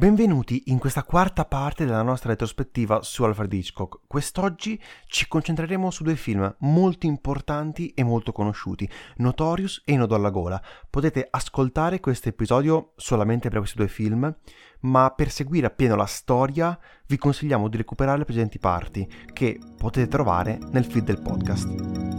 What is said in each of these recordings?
Benvenuti in questa quarta parte della nostra retrospettiva su Alfred Hitchcock. Quest'oggi ci concentreremo su due film molto importanti e molto conosciuti, Notorious e Nodo alla gola. Potete ascoltare questo episodio solamente per questi due film, ma per seguire appieno la storia vi consigliamo di recuperare le precedenti parti che potete trovare nel feed del podcast.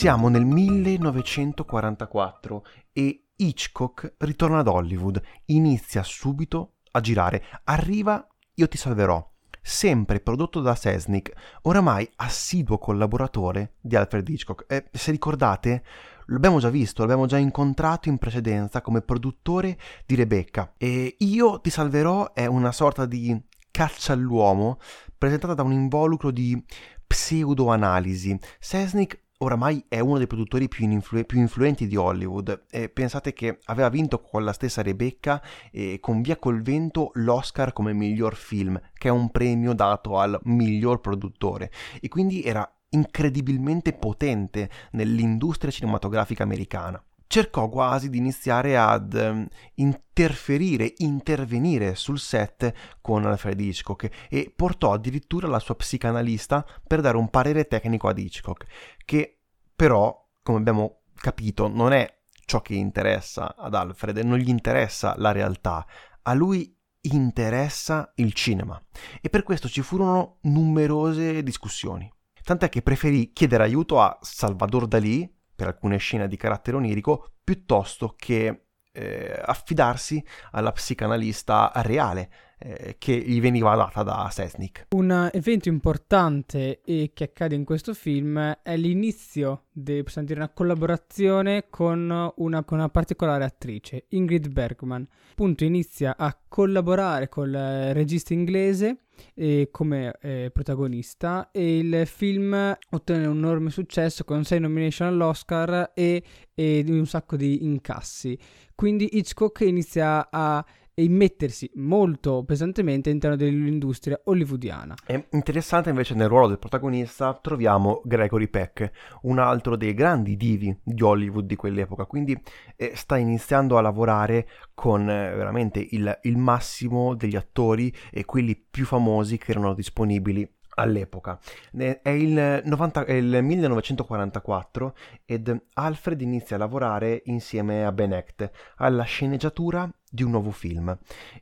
Siamo nel 1944 e Hitchcock ritorna ad Hollywood, inizia subito a girare, arriva Io ti salverò, sempre prodotto da Sesnick, oramai assiduo collaboratore di Alfred Hitchcock. E se ricordate, l'abbiamo già visto, l'abbiamo già incontrato in precedenza come produttore di Rebecca. E Io ti salverò è una sorta di caccia all'uomo presentata da un involucro di pseudoanalisi. Sesnick oramai è uno dei produttori più, influ- più influenti di Hollywood. E pensate che aveva vinto con la stessa Rebecca e con Via col vento l'Oscar come miglior film, che è un premio dato al miglior produttore. E quindi era incredibilmente potente nell'industria cinematografica americana cercò quasi di iniziare ad um, interferire, intervenire sul set con Alfred Hitchcock e portò addirittura la sua psicanalista per dare un parere tecnico ad Hitchcock, che però, come abbiamo capito, non è ciò che interessa ad Alfred, non gli interessa la realtà, a lui interessa il cinema. E per questo ci furono numerose discussioni. Tant'è che preferì chiedere aiuto a Salvador Dalì, per alcune scene di carattere onirico, piuttosto che eh, affidarsi alla psicanalista reale eh, che gli veniva data da Sesnick. Un evento importante che accade in questo film è l'inizio di una collaborazione con una, con una, particolare attrice, Ingrid Bergman. Appunto inizia a collaborare con il regista inglese eh, come eh, protagonista e il film ottenne un enorme successo con 6 nomination all'Oscar e, e un sacco di incassi. Quindi Hitchcock inizia a immettersi molto pesantemente all'interno dell'industria hollywoodiana. È interessante invece nel ruolo del protagonista troviamo Gregory Peck, un altro dei grandi divi di Hollywood di quell'epoca, quindi eh, sta iniziando a lavorare con eh, veramente il, il massimo degli attori e quelli più famosi che erano disponibili all'epoca. È il, 90, è il, 1944 ed Alfred inizia a lavorare insieme a Ben Hecht alla sceneggiatura di un nuovo film.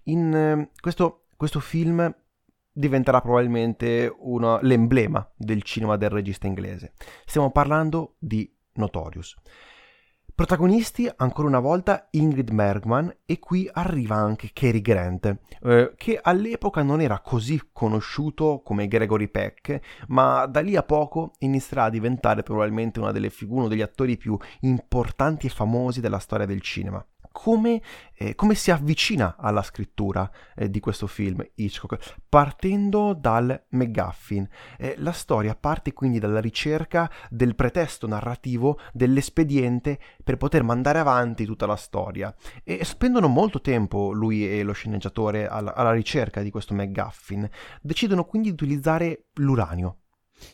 In eh, questo, questo film diventerà probabilmente uno, l'emblema del cinema del regista inglese. Stiamo parlando di Notorious. Protagonisti ancora una volta Ingrid Bergman e qui arriva anche Cary Grant, eh, che all'epoca non era così conosciuto come Gregory Peck, ma da lì a poco inizierà a diventare probabilmente figu- uno degli attori più importanti e famosi della storia del cinema come, eh, come, si avvicina alla scrittura eh, di questo film Hitchcock, partendo dal McGuffin. Eh, la storia parte quindi dalla ricerca del pretesto narrativo dell'espediente per poter mandare avanti tutta la storia e spendono molto tempo lui e lo sceneggiatore alla, alla ricerca di questo McGuffin. Decidono quindi di utilizzare l'uranio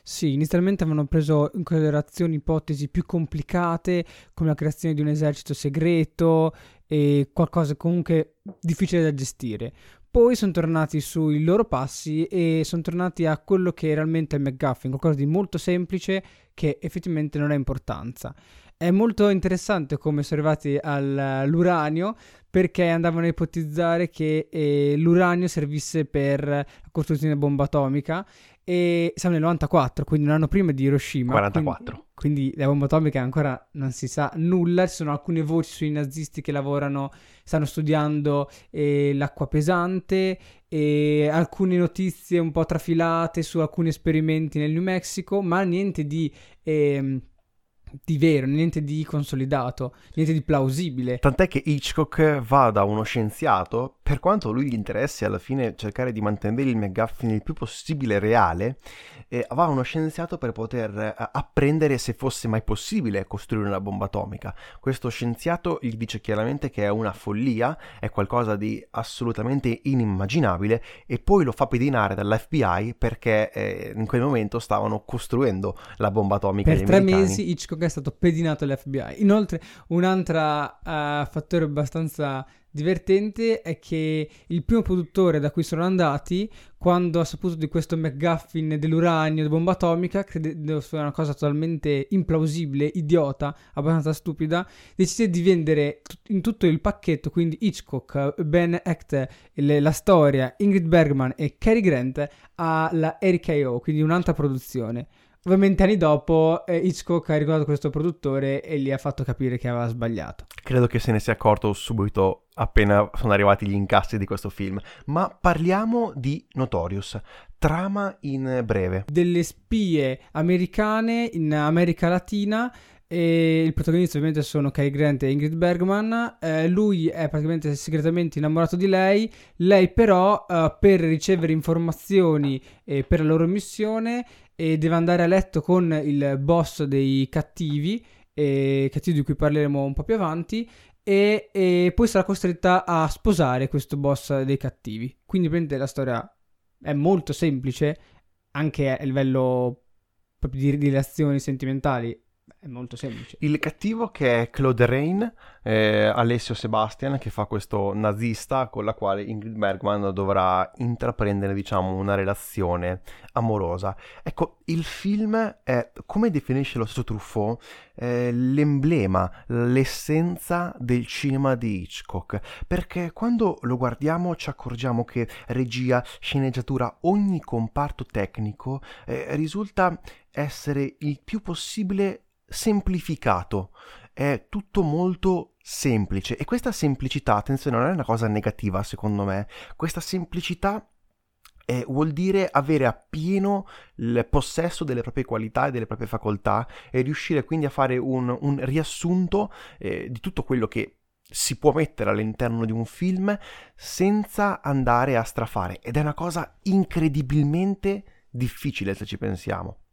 sì, inizialmente avevano preso in considerazione ipotesi più complicate come la creazione di un esercito segreto e qualcosa comunque difficile da gestire. Poi sono tornati sui loro passi e sono tornati a quello che è realmente il McGuffin, qualcosa di molto semplice che effettivamente non ha importanza. È molto interessante come sono arrivati all'uranio perché andavano a ipotizzare che eh, l'uranio servisse per la costruzione della bomba atomica e siamo nel 94, quindi un anno prima di Hiroshima. 44. Quindi, quindi la bomba atomica ancora non si sa nulla. Ci sono alcune voci sui nazisti che lavorano, stanno studiando eh, l'acqua pesante e alcune notizie un po' trafilate su alcuni esperimenti nel New Mexico, ma niente di... Eh, di vero, niente di consolidato, niente di plausibile. Tant'è che Hitchcock va da uno scienziato per quanto lui gli interessi alla fine cercare di mantenere il McGuffin il più possibile reale, eh, va uno scienziato per poter eh, apprendere se fosse mai possibile costruire una bomba atomica. Questo scienziato gli dice chiaramente che è una follia, è qualcosa di assolutamente inimmaginabile e poi lo fa pedinare dall'FBI perché eh, in quel momento stavano costruendo la bomba atomica. Per tre americani. mesi Hitchcock è stato pedinato dall'FBI. Inoltre un altro uh, fattore abbastanza divertente è che il primo produttore da cui sono andati, quando ha saputo di questo McGuffin dell'uranio, della bomba atomica, credendo sia una cosa totalmente implausibile, idiota, abbastanza stupida, decide di vendere in tutto il pacchetto, quindi Hitchcock, Ben Hecht, la storia, Ingrid Bergman e Cary Grant, alla RKO, quindi un'altra produzione. Ovviamente anni dopo eh, Hitchcock ha ricordato questo produttore e gli ha fatto capire che aveva sbagliato. Credo che se ne sia accorto subito appena sono arrivati gli incassi di questo film. Ma parliamo di Notorious. Trama in breve. Delle spie americane in America Latina e il protagonista ovviamente sono Cary Grant e Ingrid Bergman. Eh, lui è praticamente segretamente innamorato di lei. Lei, però, eh, per ricevere informazioni eh, per la loro missione, e deve andare a letto con il boss dei cattivi, e cattivi di cui parleremo un po' più avanti, e, e poi sarà costretta a sposare questo boss dei cattivi. Quindi prende la storia è molto semplice, anche a livello di relazioni sentimentali è molto semplice. Il cattivo che è Claude Rain, eh, Alessio Sebastian, che fa questo nazista con la quale Ingrid Bergman dovrà intraprendere, diciamo, una relazione amorosa. Ecco, il film è, come definisce lo stesso Truffaut, eh, l'emblema, l'essenza del cinema di Hitchcock, perché quando lo guardiamo ci accorgiamo che regia, sceneggiatura, ogni comparto tecnico eh, risulta essere il più possibile semplificato, è tutto molto semplice. E questa semplicità, attenzione, non è una cosa negativa secondo me, questa semplicità eh, vuol dire avere appieno il possesso delle proprie qualità e delle proprie facoltà e riuscire quindi a fare un, un riassunto eh, di tutto quello che si può mettere all'interno di un film senza andare a strafare. Ed è una cosa incredibilmente difficile se ci pensiamo.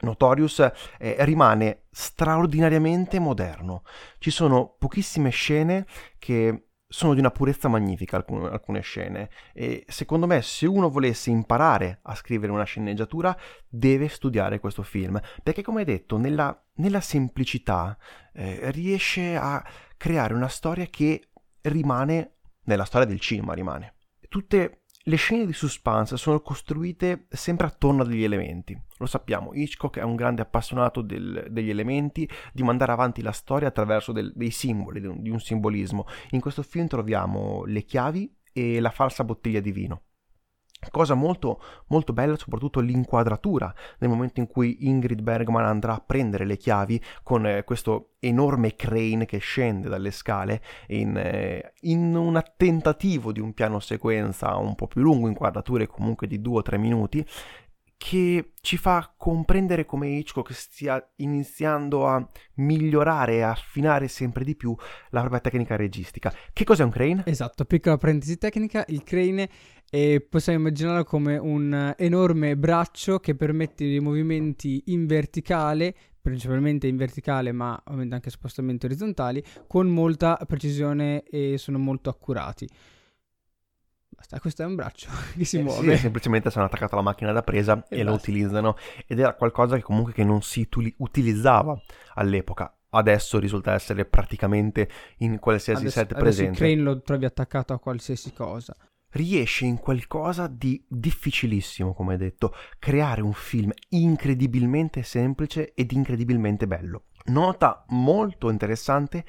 Notorious eh, rimane straordinariamente moderno. Ci sono pochissime scene che sono di una purezza magnifica alcune, alcune, scene. E secondo me se uno volesse imparare a scrivere una sceneggiatura deve studiare questo film. Perché come detto nella, nella semplicità eh, riesce a creare una storia che rimane nella storia del cinema rimane. Tutte le scene di suspense sono costruite sempre attorno a degli elementi. Lo sappiamo, Hitchcock è un grande appassionato del, degli elementi, di mandare avanti la storia attraverso del, dei simboli, di un, di un simbolismo. In questo film troviamo le chiavi e la falsa bottiglia di vino. Cosa molto, molto bella, soprattutto l'inquadratura nel momento in cui Ingrid Bergman andrà a prendere le chiavi con eh, questo enorme crane che scende dalle scale in, eh, in un tentativo di un piano sequenza un po' più lungo, inquadrature comunque di due o tre minuti, che ci fa comprendere come Hitchcock stia iniziando a migliorare e affinare sempre di più la propria tecnica registica. Che cos'è un crane? Esatto, piccola parentesi tecnica, il crane è, possiamo immaginarlo come un enorme braccio che permette dei movimenti in verticale principalmente in verticale ma ovviamente anche spostamenti orizzontali con molta precisione e sono molto accurati Basta, questo è un braccio che si eh, muove. Sì, semplicemente sono attaccato alla macchina da presa e, e lo utilizzano ed era qualcosa che comunque che non si utilizzava all'epoca. Adesso risulta essere praticamente in qualsiasi adesso, set presente. Il crane lo trovi attaccato a qualsiasi cosa. Riesce in qualcosa di difficilissimo, come detto, creare un film incredibilmente semplice ed incredibilmente bello. Nota molto interessante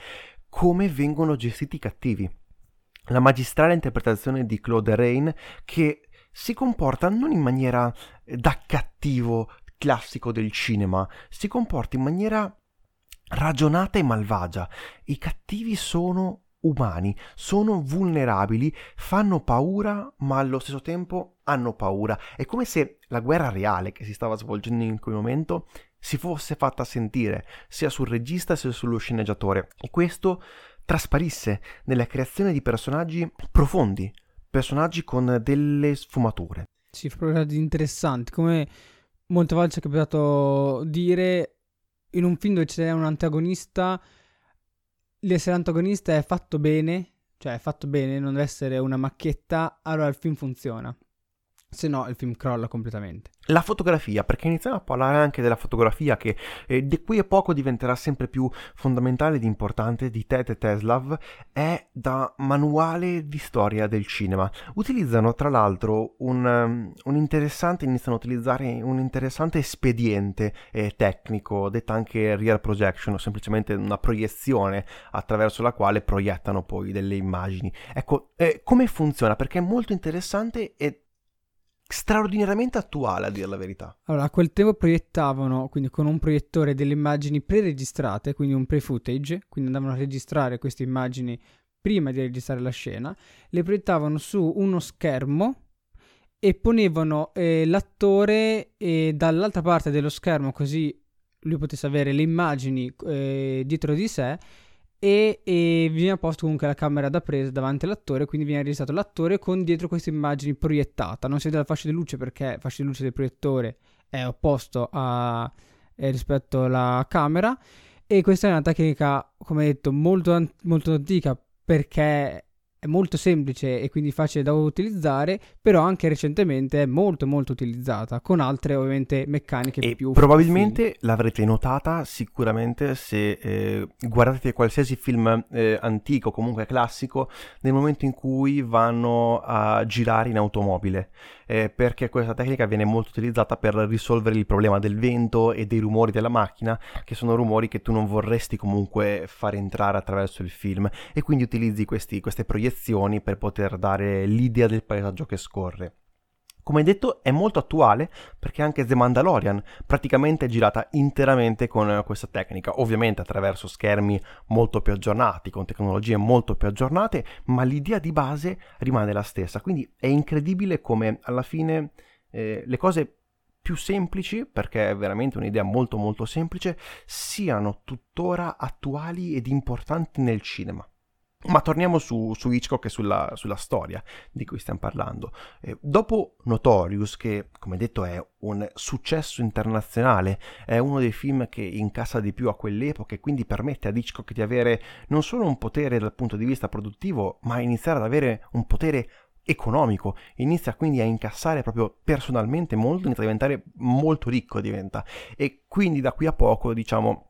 come vengono gestiti i cattivi la magistrale interpretazione di Claude Rain che si comporta non in maniera eh, da cattivo classico del cinema, si comporta in maniera ragionata e malvagia. I cattivi sono umani, sono vulnerabili, fanno paura, ma allo stesso tempo hanno paura. È come se la guerra reale che si stava svolgendo in quel momento si fosse fatta sentire sia sul regista sia sullo sceneggiatore. E questo trasparisse nella creazione di personaggi profondi, personaggi con delle sfumature. Sì, personaggi interessanti, come molte volte ci è capitato dire in un film dove c'è un antagonista, l'essere antagonista è fatto bene, cioè è fatto bene, non deve essere una macchietta, allora il film funziona se no il film crolla completamente. La fotografia, perché iniziamo a parlare anche della fotografia che eh, di qui a poco diventerà sempre più fondamentale ed importante di Ted Teslav, è da manuale di storia del cinema. Utilizzano tra l'altro un, um, un interessante, iniziano a utilizzare un interessante espediente eh, tecnico, detta anche real projection, o semplicemente una proiezione attraverso la quale proiettano poi delle immagini. Ecco, eh, come funziona? Perché è molto interessante e straordinariamente attuale a dire la verità. Allora, a quel tempo proiettavano, quindi con un proiettore, delle immagini pre-registrate, quindi un pre-footage, quindi andavano a registrare queste immagini prima di registrare la scena, le proiettavano su uno schermo e ponevano eh, l'attore eh, dall'altra parte dello schermo così lui potesse avere le immagini eh, dietro di sé e, e viene posto comunque la camera da presa davanti all'attore, quindi viene registrato l'attore con dietro queste immagini proiettata. Non si vede la fascia di luce perché la fascia di luce del proiettore è opposto a, eh, rispetto alla camera. E questa è una tecnica, come detto, molto, molto antica perché è molto semplice e quindi facile da utilizzare, però anche recentemente è molto molto utilizzata con altre ovviamente meccaniche e più probabilmente film. l'avrete notata sicuramente se eh, guardate qualsiasi film eh, antico, comunque classico, nel momento in cui vanno a girare in automobile, eh, perché questa tecnica viene molto utilizzata per risolvere il problema del vento e dei rumori della macchina, che sono rumori che tu non vorresti comunque far entrare attraverso il film e quindi utilizzi questi, queste proiezioni per poter dare l'idea del paesaggio che scorre. Come detto è molto attuale perché anche The Mandalorian praticamente è girata interamente con questa tecnica, ovviamente attraverso schermi molto più aggiornati, con tecnologie molto più aggiornate, ma l'idea di base rimane la stessa, quindi è incredibile come alla fine eh, le cose più semplici, perché è veramente un'idea molto molto semplice, siano tuttora attuali ed importanti nel cinema. Ma torniamo su, su Hitchcock e sulla, sulla, storia di cui stiamo parlando. Eh, dopo Notorious, che come detto è un successo internazionale, è uno dei film che incassa di più a quell'epoca e quindi permette ad Hitchcock di avere non solo un potere dal punto di vista produttivo, ma iniziare ad avere un potere economico, inizia quindi a incassare proprio personalmente molto, inizia a diventare molto ricco diventa e quindi da qui a poco diciamo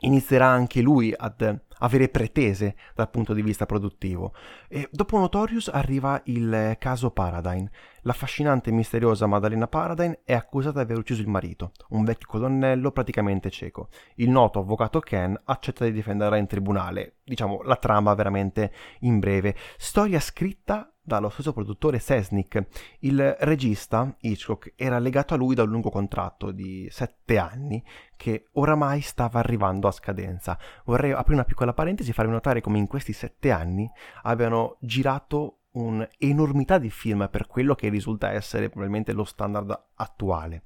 inizierà anche lui ad avere pretese dal punto di vista produttivo. E dopo Notorious arriva il caso Paradine. L'affascinante e misteriosa Maddalena Paradine è accusata di aver ucciso il marito, un vecchio colonnello praticamente cieco. Il noto avvocato Ken accetta di difenderla in tribunale. Diciamo la trama veramente in breve. Storia scritta dallo stesso produttore Sesnick. Il regista, Hitchcock, era legato a lui da un lungo contratto di sette anni che oramai stava arrivando a scadenza. Vorrei aprire una piccola parentesi e farvi notare come in questi sette anni abbiano girato un'enormità di film per quello che risulta essere probabilmente lo standard attuale.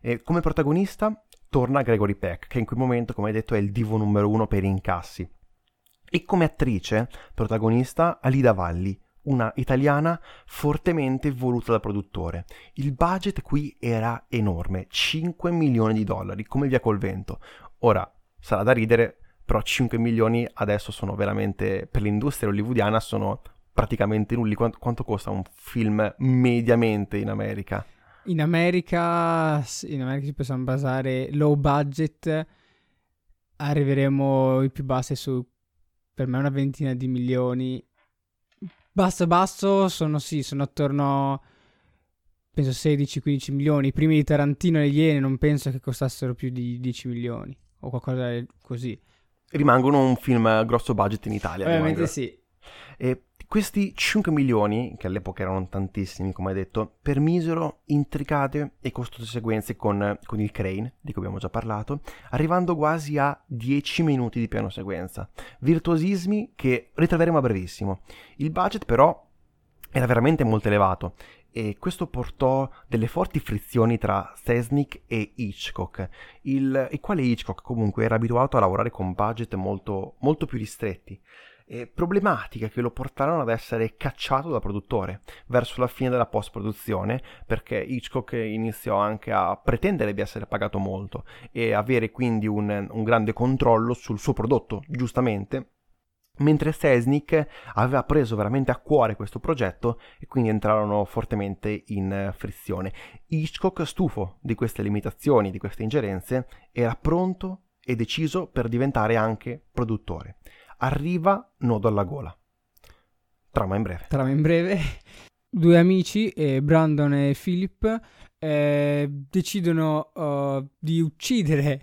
E come protagonista torna Gregory Peck, che in quel momento, come detto, è il divo numero uno per incassi. E come attrice, protagonista, Alida Valli, una italiana fortemente voluta dal produttore. Il budget qui era enorme, 5 milioni di dollari, come via col vento. Ora, sarà da ridere, però 5 milioni adesso sono veramente, per l'industria hollywoodiana, sono praticamente nulli. Quanto, quanto costa un film mediamente in America? In America, in America ci possiamo basare low budget, arriveremo i più bassi su per me una ventina di milioni Basso basso sono sì, sono attorno penso 16-15 milioni. I primi di Tarantino e Iene non penso che costassero più di 10 milioni o qualcosa così. Rimangono un film grosso budget in Italia. Ovviamente sì. E questi 5 milioni, che all'epoca erano tantissimi, come hai detto, permisero intricate e costose sequenze con, con, il crane, di cui abbiamo già parlato, arrivando quasi a 10 minuti di piano sequenza. Virtuosismi che ritroveremo a brevissimo. Il budget però era veramente molto elevato e questo portò delle forti frizioni tra Sesnick e Hitchcock, il, il quale Hitchcock? Comunque era abituato a lavorare con budget molto, molto più ristretti. Eh, problematiche che lo portarono ad essere cacciato dal produttore verso la fine della post-produzione, perché Hitchcock iniziò anche a pretendere di essere pagato molto e avere quindi un, un grande controllo sul suo prodotto, giustamente, mentre Sesnick aveva preso veramente a cuore questo progetto e quindi entrarono fortemente in frizione. Hitchcock, stufo di queste limitazioni, di queste ingerenze, era pronto e deciso per diventare anche produttore. Arriva nodo alla gola. Trama in breve. Trama in breve. Due amici, eh, Brandon e Philip, eh, decidono uh, di uccidere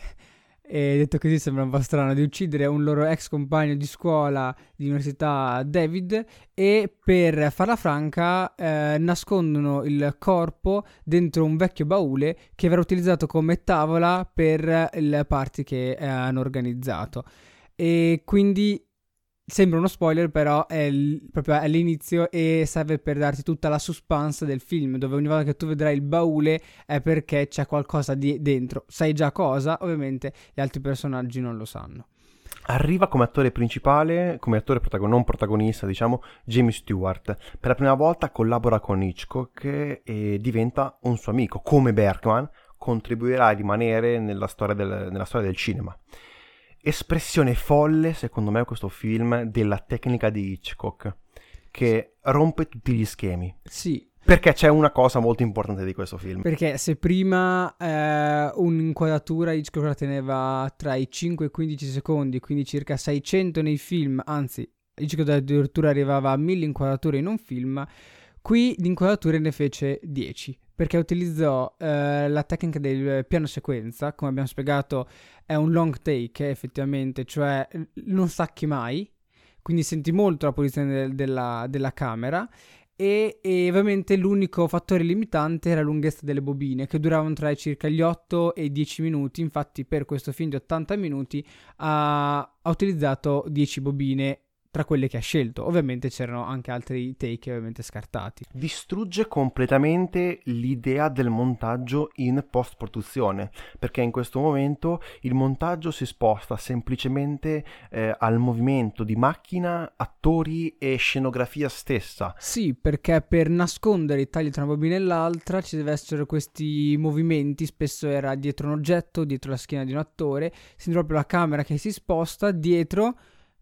e detto così sembra un po' strano, di uccidere un loro ex compagno di scuola di università, David, e per farla franca eh, nascondono il corpo dentro un vecchio baule che verrà utilizzato come tavola per il party che eh, hanno organizzato. E quindi Sembra uno spoiler, però è l- proprio all'inizio e serve per darti tutta la suspense del film, dove ogni volta che tu vedrai il baule è perché c'è qualcosa di dentro. Sai già cosa, ovviamente gli altri personaggi non lo sanno. Arriva come attore principale, come attore protagon- non protagonista, diciamo, Jamie Stewart. Per la prima volta collabora con Hitchcock e diventa un suo amico. Come Bergman, contribuirà a rimanere nella storia del, nella storia del cinema espressione folle, secondo me, questo film della tecnica di Hitchcock, che rompe tutti gli schemi. Sì. Perché c'è una cosa molto importante di questo film. Perché se prima eh, un'inquadratura Hitchcock la teneva tra i 5 e i 15 secondi, quindi circa 600 nei film, anzi Hitchcock addirittura arrivava a 1000 inquadrature in un film, qui di inquadrature ne fece 10 perché utilizzò eh, la tecnica del piano sequenza, come abbiamo spiegato è un long take effettivamente, cioè non stacchi mai, quindi senti molto la posizione del, della, della, camera e, e, ovviamente l'unico fattore limitante era la lunghezza delle bobine che duravano tra circa gli 8 e i 10 minuti, infatti per questo film di 80 minuti ha, ha utilizzato 10 bobine tra quelle che ha scelto. Ovviamente c'erano anche altri take ovviamente scartati. Distrugge completamente l'idea del montaggio in post-produzione, perché in questo momento il montaggio si sposta semplicemente eh, al movimento di macchina, attori e scenografia stessa. Sì, perché per nascondere i tagli tra una bobina e l'altra ci deve essere questi movimenti, spesso era dietro un oggetto, dietro la schiena di un attore, senti proprio la camera che si sposta dietro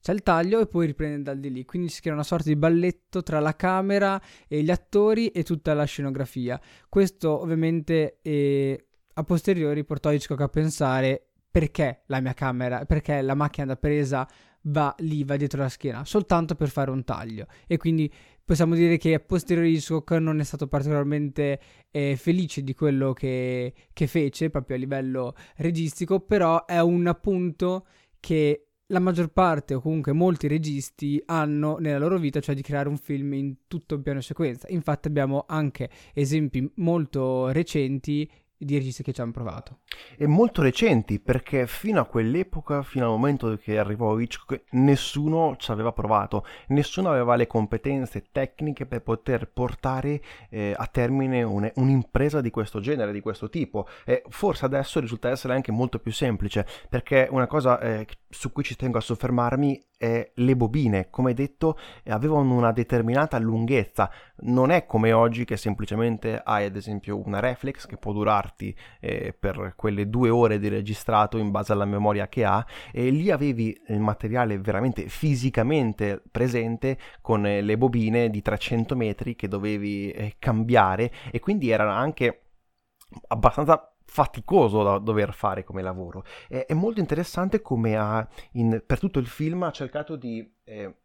c'è il taglio e poi riprende dal di lì. Quindi si crea una sorta di balletto tra la camera e gli attori e tutta la scenografia. Questo ovviamente eh, a posteriori portò Hitchcock a pensare perché la mia camera, perché la macchina da presa va lì, va dietro la schiena, soltanto per fare un taglio. E quindi possiamo dire che a posteriori Hitchcock non è stato particolarmente eh, felice di quello che, che fece, proprio a livello registico, però è un appunto che la maggior parte o comunque molti registi hanno nella loro vita, cioè di creare un film in tutto piano sequenza. Infatti abbiamo anche esempi molto recenti di registi che ci hanno provato. E molto recenti, perché fino a quell'epoca, fino al momento che arrivò Hitchcock, nessuno ci aveva provato, nessuno aveva le competenze tecniche per poter portare eh, a termine un, un'impresa di questo genere, di questo tipo. E forse adesso risulta essere anche molto più semplice, perché una cosa eh, su cui ci tengo a soffermarmi è le bobine, come detto, avevano una determinata lunghezza. Non è come oggi che semplicemente hai ad esempio una reflex che può durarti eh, per quelle due ore di registrato in base alla memoria che ha e lì avevi il materiale veramente fisicamente presente con eh, le bobine di 300 metri che dovevi eh, cambiare e quindi erano anche abbastanza faticoso da dover fare come lavoro. È, è molto interessante come ha, in, per tutto il film ha cercato di eh,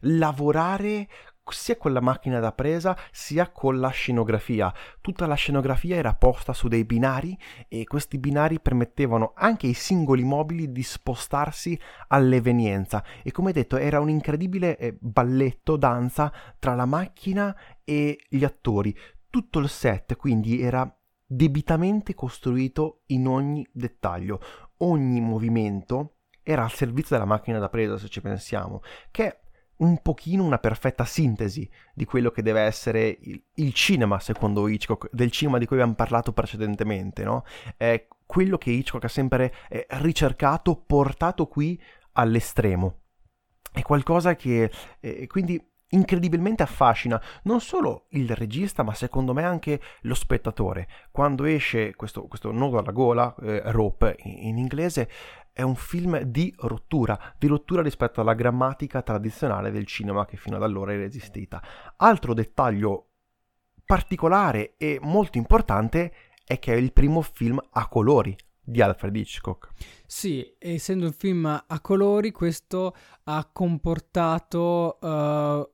lavorare sia con la macchina da presa sia con la scenografia. Tutta la scenografia era posta su dei binari e questi binari permettevano anche ai singoli mobili di spostarsi all'evenienza e come detto era un incredibile eh, balletto, danza tra la macchina e gli attori. Tutto il set quindi era debitamente costruito in ogni dettaglio. Ogni movimento era al servizio della macchina da presa, se ci pensiamo, che è un pochino una perfetta sintesi di quello che deve essere il, il cinema, secondo Hitchcock, del cinema di cui abbiamo parlato precedentemente, no? È quello che Hitchcock ha sempre eh, ricercato, portato qui all'estremo. è qualcosa che eh, quindi incredibilmente affascina non solo il regista, ma secondo me anche lo spettatore. Quando esce questo, questo nodo alla gola, eh, rope in, in inglese, è un film di rottura, di rottura rispetto alla grammatica tradizionale del cinema che fino ad allora era esistita. Altro dettaglio particolare e molto importante è che è il primo film a colori di Alfred Hitchcock. Sì, essendo un film a colori, questo ha comportato uh,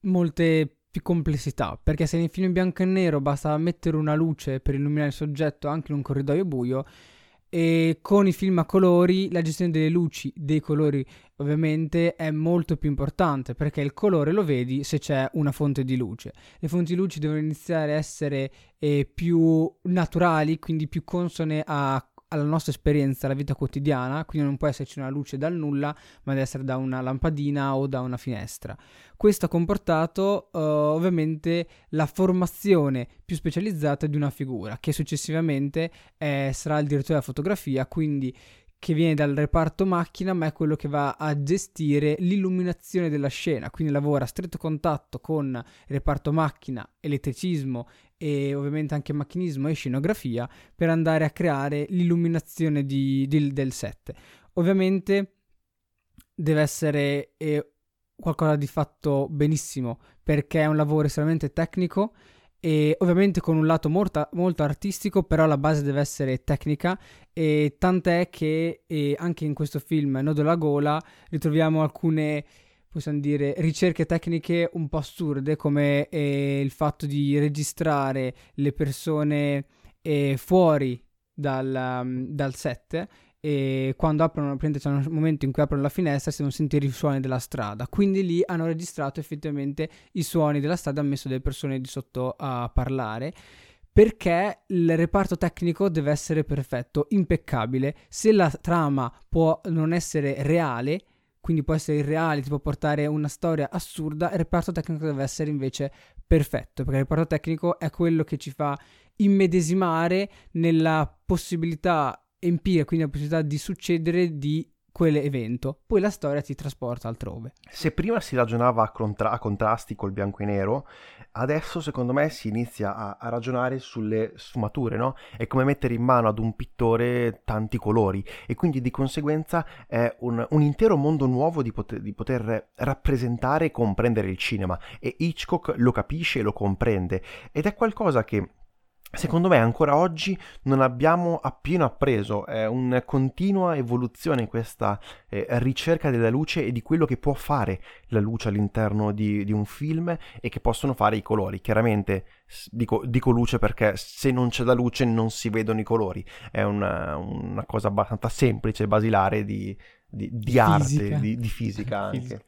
molte più complessità, perché se nei film bianco e nero basta mettere una luce per illuminare il soggetto anche in un corridoio buio, e con i film a colori la gestione delle luci, dei colori ovviamente è molto più importante perché il colore lo vedi se c'è una fonte di luce. Le fonti di luce devono iniziare a essere eh, più naturali, quindi più consone a alla nostra esperienza, alla vita quotidiana, quindi non può esserci una luce dal nulla, ma deve essere da una lampadina o da una finestra. Questo ha comportato uh, ovviamente la formazione più specializzata di una figura, che successivamente eh, sarà il direttore della fotografia, quindi che viene dal reparto macchina, ma è quello che va a gestire l'illuminazione della scena, quindi lavora a stretto contatto con il reparto macchina, elettricismo e ovviamente anche macchinismo e scenografia per andare a creare l'illuminazione di, di, del set. Ovviamente deve essere eh, qualcosa di fatto benissimo perché è un lavoro estremamente tecnico e ovviamente con un lato molto, molto, artistico, però la base deve essere tecnica e tant'è che eh, anche in questo film Nodo la gola ritroviamo alcune possiamo dire ricerche tecniche un po' assurde come eh, il fatto di registrare le persone eh, fuori dal, um, dal set e quando aprono, c'è un momento in cui aprono la finestra si devono sentire i suoni della strada. Quindi lì hanno registrato effettivamente i suoni della strada, hanno messo delle persone di sotto a parlare. Perché il reparto tecnico deve essere perfetto, impeccabile. Se la trama può non essere reale, quindi può essere irreale, ti può portare una storia assurda, il reparto tecnico deve essere invece perfetto, perché il reparto tecnico è quello che ci fa immedesimare nella possibilità empire quindi la possibilità di succedere di quell'evento, poi la storia ti trasporta altrove. Se prima si ragionava a, contra- a contrasti col bianco e nero, adesso secondo me si inizia a, a, ragionare sulle sfumature, no? È come mettere in mano ad un pittore tanti colori e quindi di conseguenza è un, un intero mondo nuovo di poter, di poter rappresentare e comprendere il cinema e Hitchcock lo capisce e lo comprende ed è qualcosa che secondo me ancora oggi non abbiamo appieno appreso, è una continua evoluzione questa eh, ricerca della luce e di quello che può fare la luce all'interno di, di, un film e che possono fare i colori. Chiaramente dico, dico, luce perché se non c'è la luce non si vedono i colori, è una, una cosa abbastanza semplice, basilare di, di, di arte, di, fisica anche. Fisica.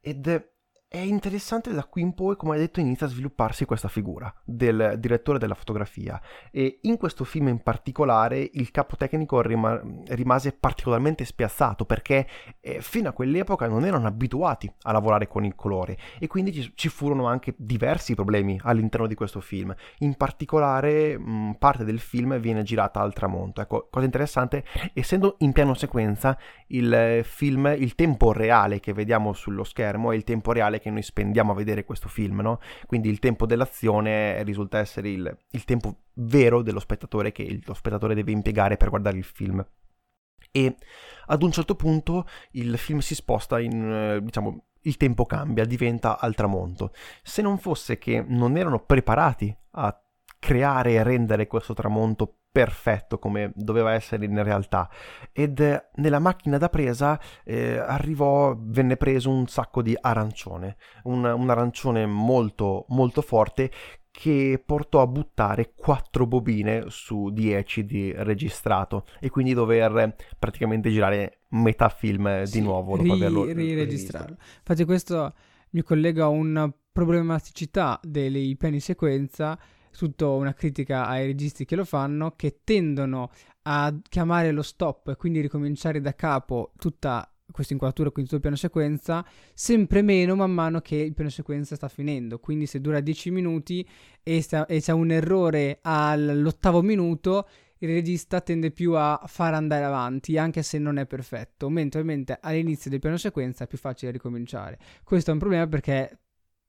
Ed è interessante da qui in poi, come hai detto, inizia a svilupparsi questa figura del direttore della fotografia e in questo film in particolare il capo tecnico rima- rimase particolarmente spiazzato perché eh, fino a quell'epoca non erano abituati a lavorare con il colore e quindi ci, ci furono anche diversi problemi all'interno di questo film. In particolare mh, parte del film viene girata al tramonto. Ecco, cosa interessante, essendo in piano sequenza il film, il tempo reale che vediamo sullo schermo è il tempo reale che noi spendiamo a vedere questo film, no? Quindi il tempo dell'azione risulta essere il, il tempo vero dello spettatore che lo spettatore deve impiegare per guardare il film. E ad un certo punto il film si sposta in, eh, diciamo, il tempo cambia, diventa al tramonto. Se non fosse che non erano preparati a creare e rendere questo tramonto perfetto come doveva essere in realtà. Ed eh, nella macchina da presa eh, arrivò venne preso un sacco di arancione. Un, un arancione molto molto forte che portò a buttare quattro bobine su 10 di registrato. E quindi dover praticamente girare metà film di nuovo dopo ri- averlo riregistrato. Infatti questo mi collega a una problematicità dei piani sequenza tutta una critica ai registi che lo fanno, che tendono a chiamare lo stop e quindi ricominciare da capo tutta questa inquadratura, quindi tutto il piano sequenza, sempre meno man mano che il piano sequenza sta finendo. Quindi se dura 10 minuti e, sta, e c'è un errore all'ottavo minuto, il regista tende più a far andare avanti, anche se non è perfetto, mentre ovviamente all'inizio del piano sequenza è più facile ricominciare. Questo è un problema perché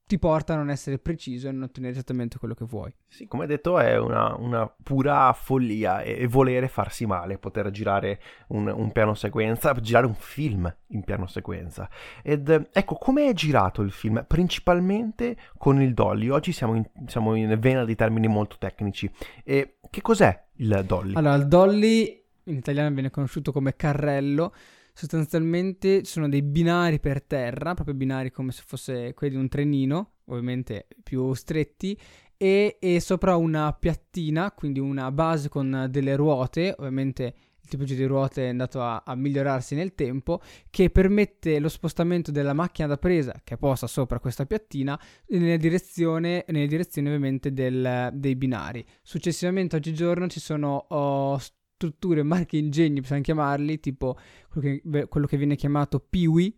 ti porta a non essere preciso e non ottenere esattamente quello che vuoi. Sì, come detto è una, una pura follia e, e, volere farsi male, poter girare un, un, piano sequenza, girare un film in piano sequenza. Ed ecco, come è girato il film? Principalmente con il dolly. Oggi siamo in, siamo in vena di termini molto tecnici. E che cos'è il dolly? Allora, il dolly in italiano viene conosciuto come carrello sostanzialmente ci sono dei binari per terra, proprio binari come se fosse quelli di un trenino, ovviamente più stretti, e, e sopra una piattina, quindi una base con delle ruote, ovviamente il tipo di ruote è andato a, a, migliorarsi nel tempo, che permette lo spostamento della macchina da presa che è posta sopra questa piattina nelle direzioni, nelle direzioni ovviamente del, dei binari. Successivamente oggigiorno ci sono oh, strutture, marchi ingegni, possiamo chiamarli, tipo quello che, quello che viene chiamato Piwi,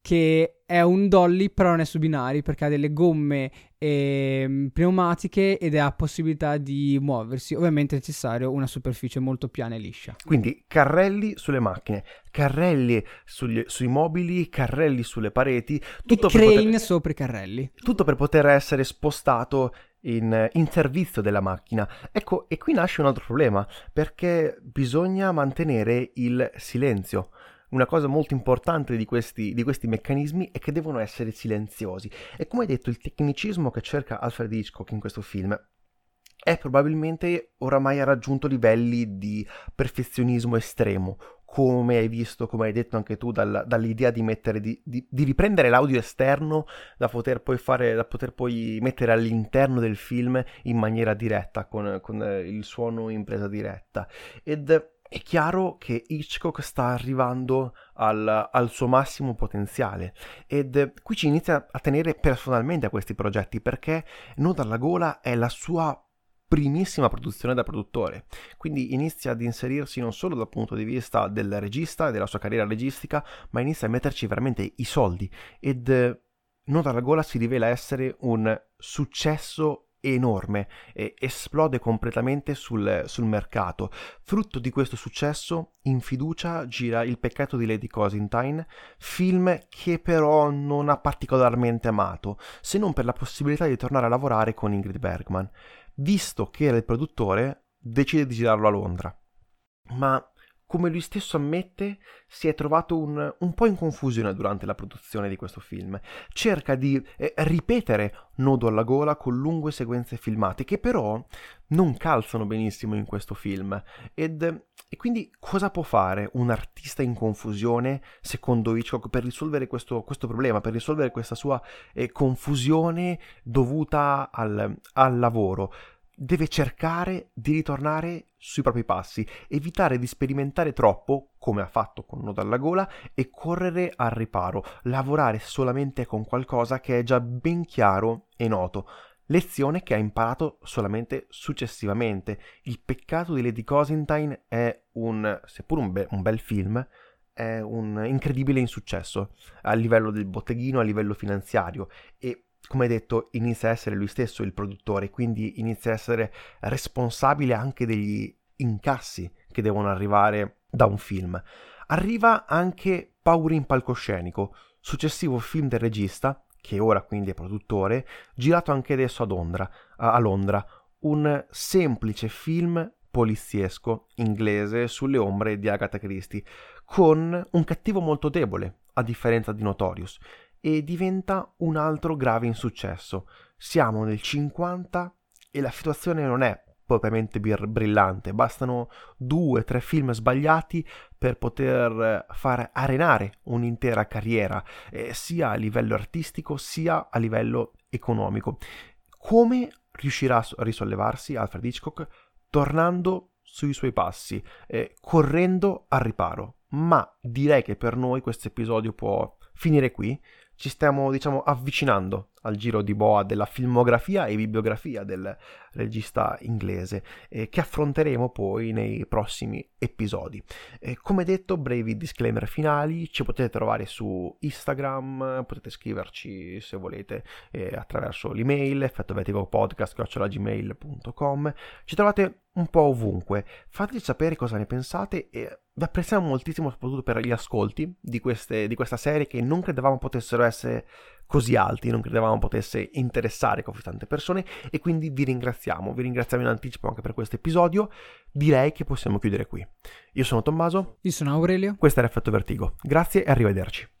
che è un dolly però non è su binari perché ha delle gomme eh, pneumatiche ed ha possibilità di muoversi. Ovviamente è necessario una superficie molto piana e liscia. Quindi carrelli sulle macchine, carrelli sugli, sui mobili, carrelli sulle pareti. Tutto e crane poter, sopra i carrelli. Tutto per poter essere spostato in, in, servizio della macchina. Ecco, e qui nasce un altro problema, perché bisogna mantenere il silenzio. Una cosa molto importante di questi, di questi, meccanismi è che devono essere silenziosi. E come detto, il tecnicismo che cerca Alfred Hitchcock in questo film è probabilmente oramai ha raggiunto livelli di perfezionismo estremo, come hai visto, come hai detto anche tu, dal, dall'idea di, mettere, di, di, di, riprendere l'audio esterno da poter poi fare, da poter poi mettere all'interno del film in maniera diretta, con, con il suono in presa diretta. Ed è chiaro che Hitchcock sta arrivando al, al, suo massimo potenziale ed qui ci inizia a tenere personalmente a questi progetti perché Noda alla gola è la sua primissima produzione da produttore, quindi inizia ad inserirsi non solo dal punto di vista del regista e della sua carriera registica, ma inizia a metterci veramente i soldi. Ed eh, Nota alla gola si rivela essere un successo enorme e esplode completamente sul, sul, mercato. Frutto di questo successo, in fiducia gira Il peccato di Lady Cosentine, film che però non ha particolarmente amato, se non per la possibilità di tornare a lavorare con Ingrid Bergman visto che era il produttore, decide di girarlo a Londra. Ma come lui stesso ammette, si è trovato un, un, po' in confusione durante la produzione di questo film. Cerca di eh, ripetere nodo alla gola con lunghe sequenze filmate che però non calzano benissimo in questo film. Ed, e quindi cosa può fare un artista in confusione, secondo Hitchcock, per risolvere questo, questo problema, per risolvere questa sua eh, confusione dovuta al, al lavoro? deve cercare di ritornare sui propri passi, evitare di sperimentare troppo, come ha fatto con Nodo alla gola, e correre al riparo, lavorare solamente con qualcosa che è già ben chiaro e noto. Lezione che ha imparato solamente successivamente. Il peccato di Lady Cosentine è un, seppur un, be- un bel film, è un incredibile insuccesso a livello del botteghino, a livello finanziario e come detto, inizia a essere lui stesso il produttore, quindi inizia a essere responsabile anche degli incassi che devono arrivare da un film. Arriva anche Paura in palcoscenico, successivo film del regista, che ora quindi è produttore, girato anche adesso ad Londra, a Londra un semplice film poliziesco inglese sulle ombre di Agatha Christie, con un cattivo molto debole, a differenza di Notorious e diventa un altro grave insuccesso. Siamo nel 50 e la situazione non è propriamente brillante, bastano due o tre film sbagliati per poter far arenare un'intera carriera, eh, sia a livello artistico sia a livello economico. Come riuscirà a risollevarsi Alfred Hitchcock? Tornando sui suoi passi, eh, correndo al riparo. Ma direi che per noi questo episodio può finire qui ci stiamo, diciamo, avvicinando al giro di boa della filmografia e bibliografia del regista inglese, eh, che affronteremo poi nei prossimi episodi. Eh, come detto, brevi disclaimer finali, ci potete trovare su Instagram, potete scriverci se volete eh, attraverso l'email effettoveticopodcast.gmail.com ci trovate un po' ovunque, fateci sapere cosa ne pensate e vi apprezziamo moltissimo soprattutto per gli ascolti di, queste, di questa serie che non credevamo potessero essere così alti, non credevamo potesse interessare così tante persone e quindi vi ringraziamo, vi ringraziamo in anticipo anche per questo episodio, direi che possiamo chiudere qui. Io sono Tommaso, io sono Aurelio, questo è Effetto Vertigo, grazie e arrivederci.